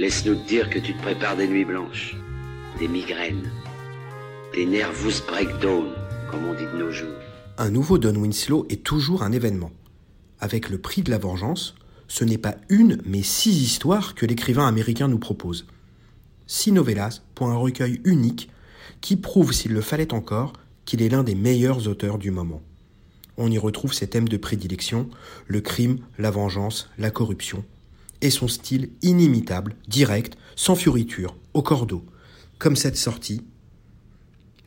Laisse-nous te dire que tu te prépares des nuits blanches, des migraines, des nervous breakdown, comme on dit de nos jours. Un nouveau Don Winslow est toujours un événement. Avec le prix de la vengeance, ce n'est pas une, mais six histoires que l'écrivain américain nous propose. Six novellas pour un recueil unique qui prouve, s'il le fallait encore, qu'il est l'un des meilleurs auteurs du moment. On y retrouve ses thèmes de prédilection, le crime, la vengeance, la corruption, et son style inimitable, direct, sans fioriture, au cordeau, comme cette sortie.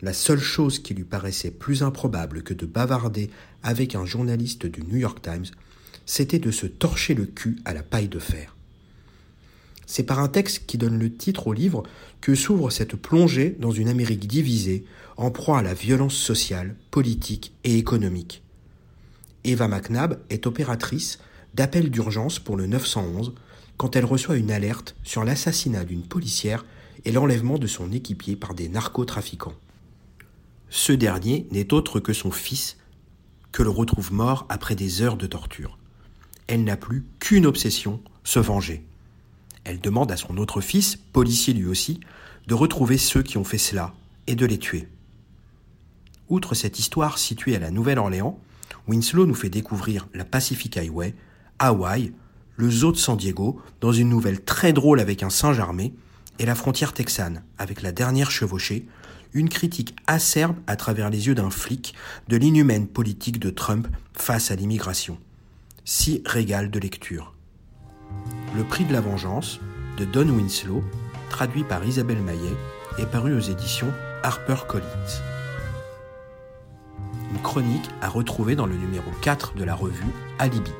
La seule chose qui lui paraissait plus improbable que de bavarder avec un journaliste du New York Times, c'était de se torcher le cul à la paille de fer. C'est par un texte qui donne le titre au livre que s'ouvre cette plongée dans une Amérique divisée, en proie à la violence sociale, politique et économique. Eva McNabb est opératrice d'appel d'urgence pour le 911 quand elle reçoit une alerte sur l'assassinat d'une policière et l'enlèvement de son équipier par des narcotrafiquants. Ce dernier n'est autre que son fils, que le retrouve mort après des heures de torture. Elle n'a plus qu'une obsession, se venger. Elle demande à son autre fils, policier lui aussi, de retrouver ceux qui ont fait cela et de les tuer. Outre cette histoire située à la Nouvelle-Orléans, Winslow nous fait découvrir la Pacific Highway, Hawaï, le zoo de San Diego, dans une nouvelle très drôle avec un singe armé, et la frontière texane, avec la dernière chevauchée, une critique acerbe à travers les yeux d'un flic de l'inhumaine politique de Trump face à l'immigration. Si régal de lecture. Le prix de la vengeance, de Don Winslow, traduit par Isabelle Maillet, est paru aux éditions HarperCollins. Une chronique à retrouver dans le numéro 4 de la revue Alibi.